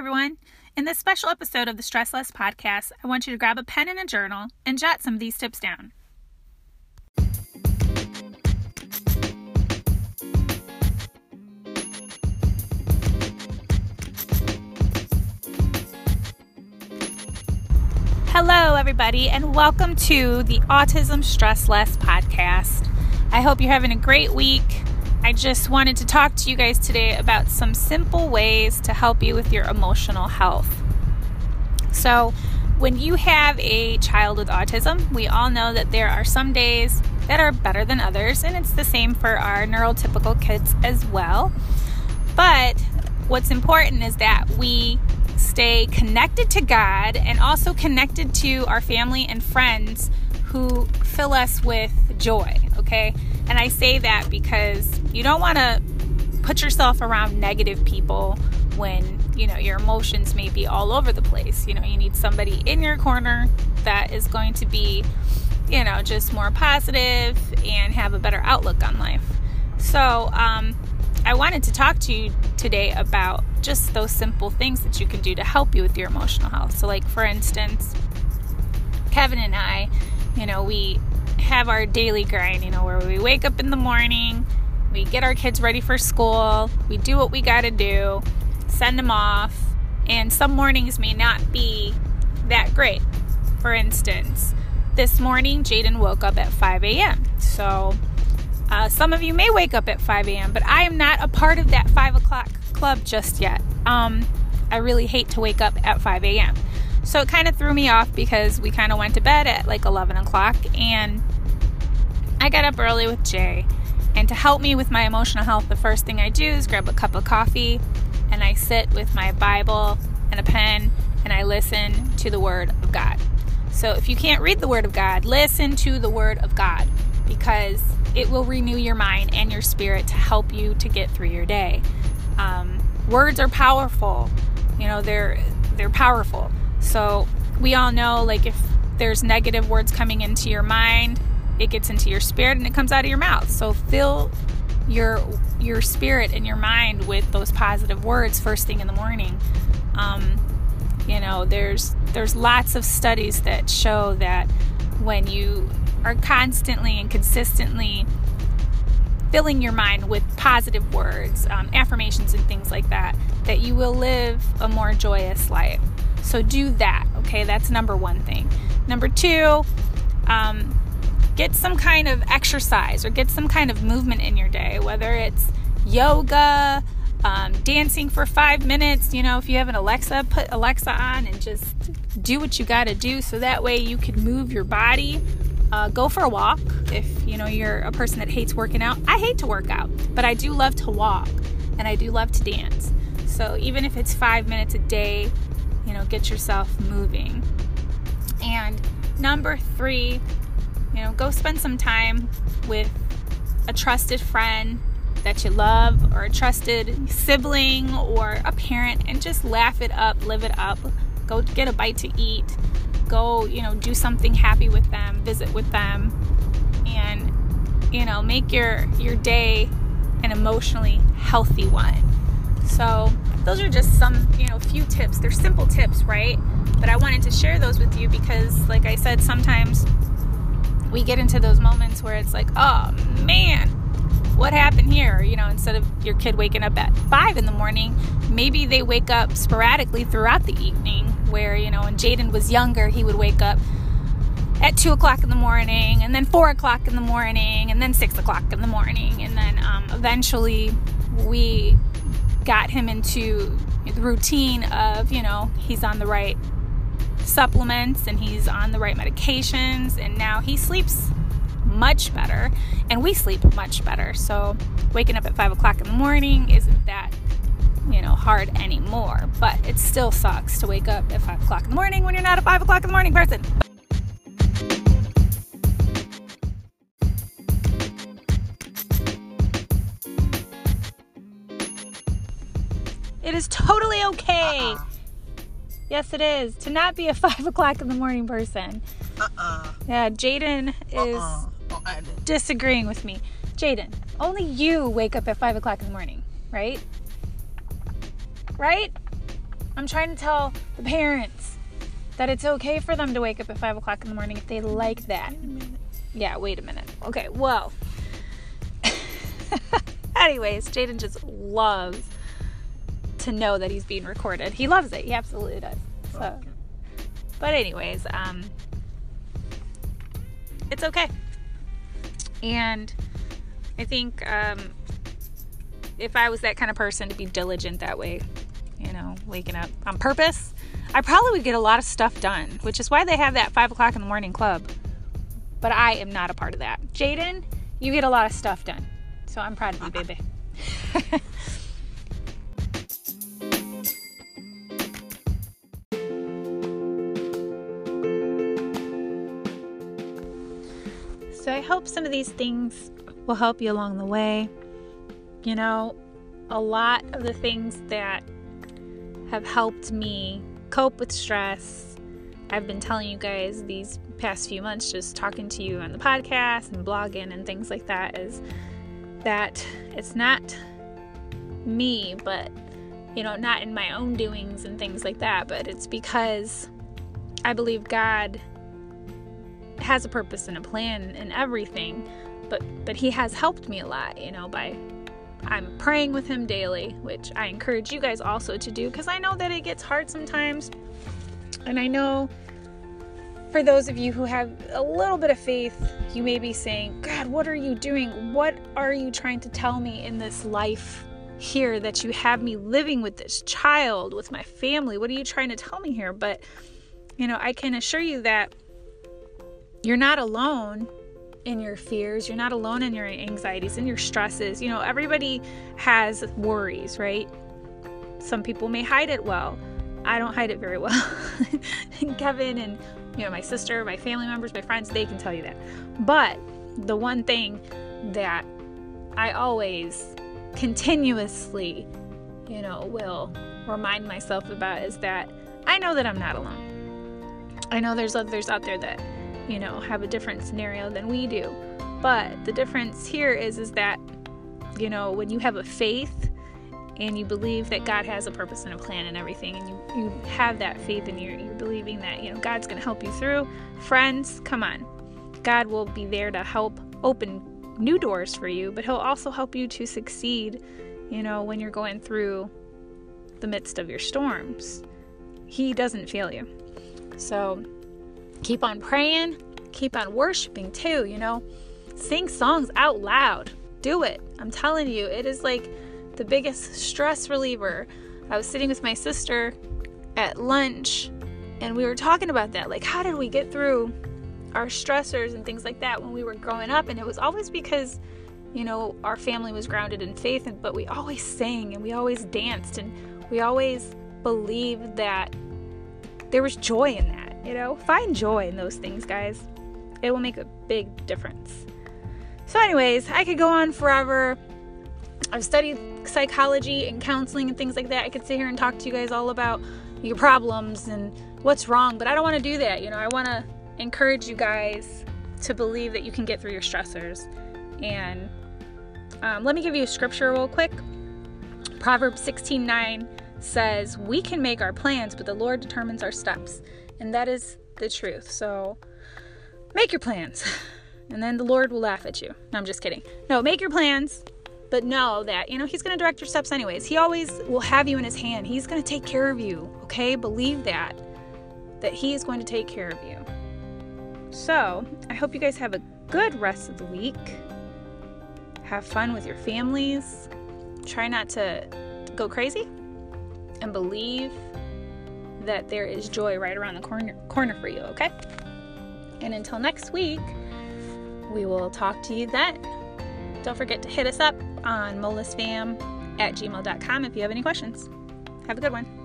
everyone. In this special episode of the Stress Less podcast, I want you to grab a pen and a journal and jot some of these tips down. Hello, everybody, and welcome to the Autism Stress Less podcast. I hope you're having a great week. I just wanted to talk to you guys today about some simple ways to help you with your emotional health. So, when you have a child with autism, we all know that there are some days that are better than others, and it's the same for our neurotypical kids as well. But what's important is that we stay connected to God and also connected to our family and friends who fill us with joy, okay? And I say that because you don't want to put yourself around negative people when, you know, your emotions may be all over the place. You know, you need somebody in your corner that is going to be, you know, just more positive and have a better outlook on life. So, um, I wanted to talk to you today about just those simple things that you can do to help you with your emotional health. So, like, for instance, Kevin and I, you know, we have our daily grind, you know, where we wake up in the morning, we get our kids ready for school, we do what we got to do, send them off, and some mornings may not be that great. For instance, this morning Jaden woke up at 5 a.m. So, uh, some of you may wake up at 5 a.m., but I am not a part of that 5 o'clock club just yet. Um, I really hate to wake up at 5 a.m. So it kind of threw me off because we kind of went to bed at like 11 o'clock and I got up early with Jay. And to help me with my emotional health, the first thing I do is grab a cup of coffee and I sit with my Bible and a pen and I listen to the Word of God. So if you can't read the Word of God, listen to the Word of God because it will renew your mind and your spirit to help you to get through your day. Um, words are powerful. You know, they're they're powerful. So we all know like if there's negative words coming into your mind, it gets into your spirit and it comes out of your mouth. So fill your your spirit and your mind with those positive words first thing in the morning. Um, you know, there's there's lots of studies that show that when you are constantly and consistently filling your mind with positive words, um, affirmations, and things like that, that you will live a more joyous life. So do that, okay? That's number one thing. Number two, um, get some kind of exercise or get some kind of movement in your day, whether it's yoga, um, dancing for five minutes. You know, if you have an Alexa, put Alexa on and just do what you got to do so that way you can move your body uh, go for a walk if you know you're a person that hates working out. I hate to work out, but I do love to walk and I do love to dance. So even if it's five minutes a day, you know, get yourself moving. And number three, you know, go spend some time with a trusted friend that you love or a trusted sibling or a parent and just laugh it up, live it up. Go get a bite to eat go, you know, do something happy with them, visit with them, and you know, make your your day an emotionally healthy one. So, those are just some, you know, few tips. They're simple tips, right? But I wanted to share those with you because like I said, sometimes we get into those moments where it's like, "Oh, man, what happened here? You know, instead of your kid waking up at five in the morning, maybe they wake up sporadically throughout the evening. Where, you know, when Jaden was younger, he would wake up at two o'clock in the morning, and then four o'clock in the morning, and then six o'clock in the morning. And then um, eventually we got him into the routine of, you know, he's on the right supplements and he's on the right medications, and now he sleeps much better and we sleep much better. So waking up at five o'clock in the morning isn't that you know hard anymore. But it still sucks to wake up at five o'clock in the morning when you're not a five o'clock in the morning person. It is totally okay. Uh-uh. Yes, it is to not be a five o'clock in the morning person. Uh-uh. Yeah, Jaden is uh-uh disagreeing with me. Jaden, only you wake up at 5 o'clock in the morning, right? Right? I'm trying to tell the parents that it's okay for them to wake up at 5 o'clock in the morning if they like that. Yeah, wait a minute. Okay, well. Anyways, Jaden just loves to know that he's being recorded. He loves it. He absolutely does. So, okay. but anyways, um, it's okay. And I think um, if I was that kind of person to be diligent that way, you know, waking up on purpose, I probably would get a lot of stuff done, which is why they have that five o'clock in the morning club. But I am not a part of that. Jaden, you get a lot of stuff done. So I'm proud of you, baby. hope some of these things will help you along the way. You know, a lot of the things that have helped me cope with stress. I've been telling you guys these past few months, just talking to you on the podcast and blogging and things like that, is that it's not me, but you know, not in my own doings and things like that, but it's because I believe God has a purpose and a plan in everything. But but he has helped me a lot, you know, by I'm praying with him daily, which I encourage you guys also to do because I know that it gets hard sometimes. And I know for those of you who have a little bit of faith, you may be saying, God, what are you doing? What are you trying to tell me in this life here that you have me living with this child, with my family? What are you trying to tell me here? But, you know, I can assure you that you're not alone in your fears. You're not alone in your anxieties and your stresses. You know, everybody has worries, right? Some people may hide it well. I don't hide it very well. Kevin and you know my sister, my family members, my friends, they can tell you that. But the one thing that I always continuously, you know, will remind myself about is that I know that I'm not alone. I know there's others out there that you know, have a different scenario than we do. But the difference here is is that you know, when you have a faith and you believe that God has a purpose and a plan and everything, and you, you have that faith and you're, you're believing that, you know, God's going to help you through, friends, come on. God will be there to help open new doors for you, but He'll also help you to succeed, you know, when you're going through the midst of your storms. He doesn't fail you. So keep on praying, keep on worshiping too, you know. Sing songs out loud. Do it. I'm telling you, it is like the biggest stress reliever. I was sitting with my sister at lunch and we were talking about that. Like, how did we get through our stressors and things like that when we were growing up? And it was always because, you know, our family was grounded in faith, and, but we always sang and we always danced and we always believed that there was joy in that you know, find joy in those things, guys. It will make a big difference. So, anyways, I could go on forever. I've studied psychology and counseling and things like that. I could sit here and talk to you guys all about your problems and what's wrong, but I don't want to do that. You know, I want to encourage you guys to believe that you can get through your stressors. And um, let me give you a scripture real quick. Proverbs 16 9 says, We can make our plans, but the Lord determines our steps. And that is the truth. So make your plans. And then the Lord will laugh at you. No, I'm just kidding. No, make your plans, but know that, you know, He's going to direct your steps anyways. He always will have you in His hand. He's going to take care of you, okay? Believe that, that He is going to take care of you. So I hope you guys have a good rest of the week. Have fun with your families. Try not to go crazy and believe that there is joy right around the corner corner for you, okay? And until next week, we will talk to you then. Don't forget to hit us up on molisfam at gmail.com if you have any questions. Have a good one.